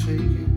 take it.